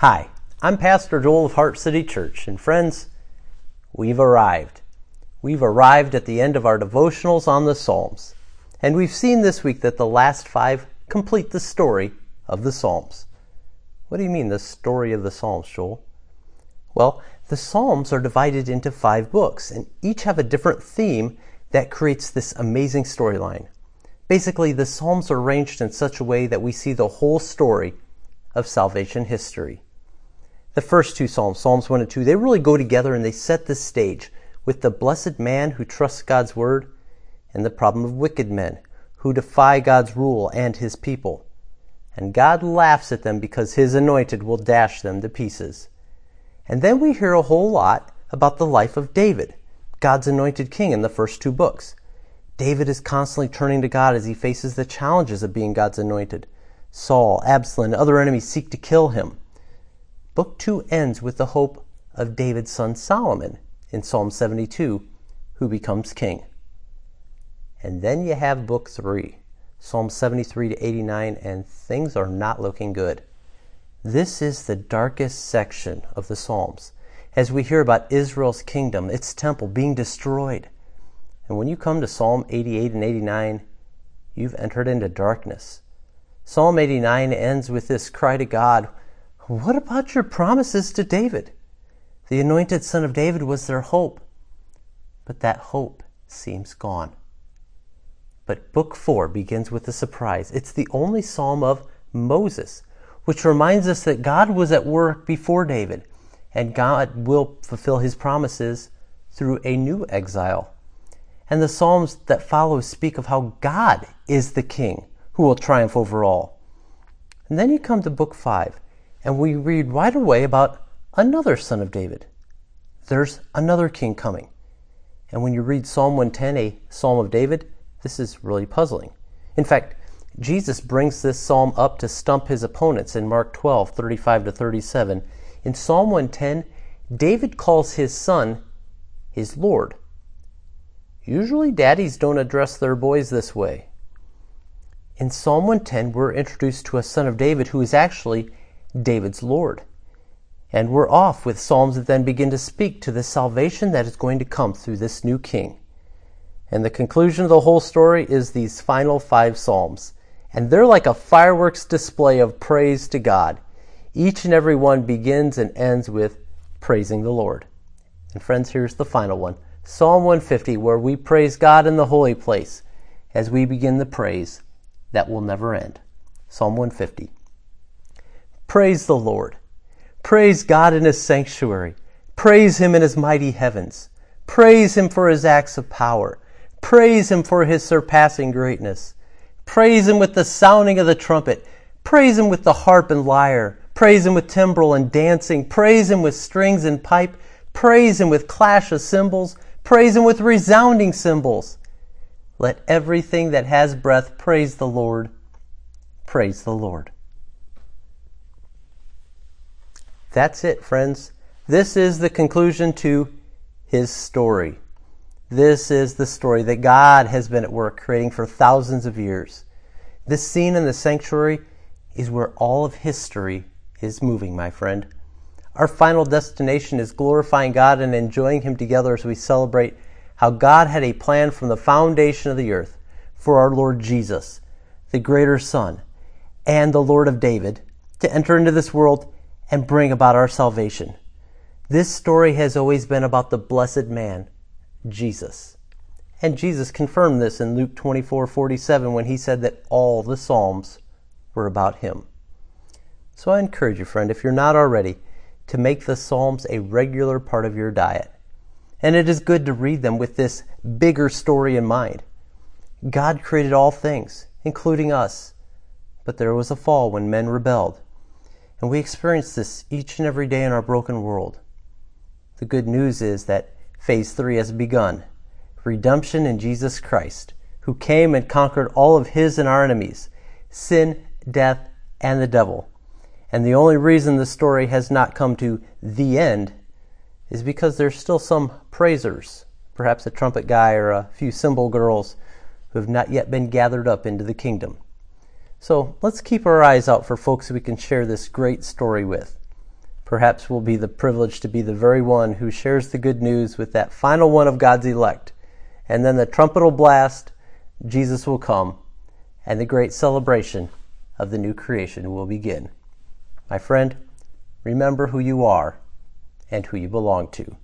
Hi, I'm Pastor Joel of Heart City Church, and friends, we've arrived. We've arrived at the end of our devotionals on the Psalms, and we've seen this week that the last five complete the story of the Psalms. What do you mean, the story of the Psalms, Joel? Well, the Psalms are divided into five books, and each have a different theme that creates this amazing storyline. Basically, the Psalms are arranged in such a way that we see the whole story of salvation history the first two Psalms, Psalms 1 and 2, they really go together and they set the stage with the blessed man who trusts God's word and the problem of wicked men who defy God's rule and his people. And God laughs at them because his anointed will dash them to pieces. And then we hear a whole lot about the life of David, God's anointed king in the first two books. David is constantly turning to God as he faces the challenges of being God's anointed. Saul, Absalom, and other enemies seek to kill him. Book 2 ends with the hope of David's son Solomon in Psalm 72, who becomes king. And then you have Book 3, Psalm 73 to 89, and things are not looking good. This is the darkest section of the Psalms as we hear about Israel's kingdom, its temple being destroyed. And when you come to Psalm 88 and 89, you've entered into darkness. Psalm 89 ends with this cry to God what about your promises to David? The anointed son of David was their hope, but that hope seems gone. But Book 4 begins with a surprise. It's the only psalm of Moses, which reminds us that God was at work before David, and God will fulfill his promises through a new exile. And the Psalms that follow speak of how God is the king who will triumph over all. And then you come to Book 5 and we read right away about another son of David. There's another king coming. And when you read Psalm 110, a psalm of David, this is really puzzling. In fact, Jesus brings this psalm up to stump his opponents in Mark 12, 35 to 37. In Psalm 110, David calls his son his Lord. Usually, daddies don't address their boys this way. In Psalm 110, we're introduced to a son of David who is actually David's Lord. And we're off with Psalms that then begin to speak to the salvation that is going to come through this new king. And the conclusion of the whole story is these final five Psalms. And they're like a fireworks display of praise to God. Each and every one begins and ends with praising the Lord. And friends, here's the final one Psalm 150, where we praise God in the holy place as we begin the praise that will never end. Psalm 150. Praise the Lord. Praise God in His sanctuary. Praise Him in His mighty heavens. Praise Him for His acts of power. Praise Him for His surpassing greatness. Praise Him with the sounding of the trumpet. Praise Him with the harp and lyre. Praise Him with timbrel and dancing. Praise Him with strings and pipe. Praise Him with clash of cymbals. Praise Him with resounding cymbals. Let everything that has breath praise the Lord. Praise the Lord. That's it, friends. This is the conclusion to his story. This is the story that God has been at work creating for thousands of years. This scene in the sanctuary is where all of history is moving, my friend. Our final destination is glorifying God and enjoying Him together as we celebrate how God had a plan from the foundation of the earth for our Lord Jesus, the greater Son, and the Lord of David, to enter into this world and bring about our salvation. This story has always been about the blessed man, Jesus. And Jesus confirmed this in Luke 24 47 when he said that all the Psalms were about him. So I encourage you, friend, if you're not already, to make the Psalms a regular part of your diet. And it is good to read them with this bigger story in mind. God created all things, including us. But there was a fall when men rebelled. And we experience this each and every day in our broken world. The good news is that phase three has begun redemption in Jesus Christ, who came and conquered all of his and our enemies sin, death, and the devil. And the only reason the story has not come to the end is because there's still some praisers, perhaps a trumpet guy or a few cymbal girls, who have not yet been gathered up into the kingdom. So let's keep our eyes out for folks we can share this great story with. Perhaps we'll be the privilege to be the very one who shares the good news with that final one of God's elect. And then the trumpet will blast, Jesus will come, and the great celebration of the new creation will begin. My friend, remember who you are and who you belong to.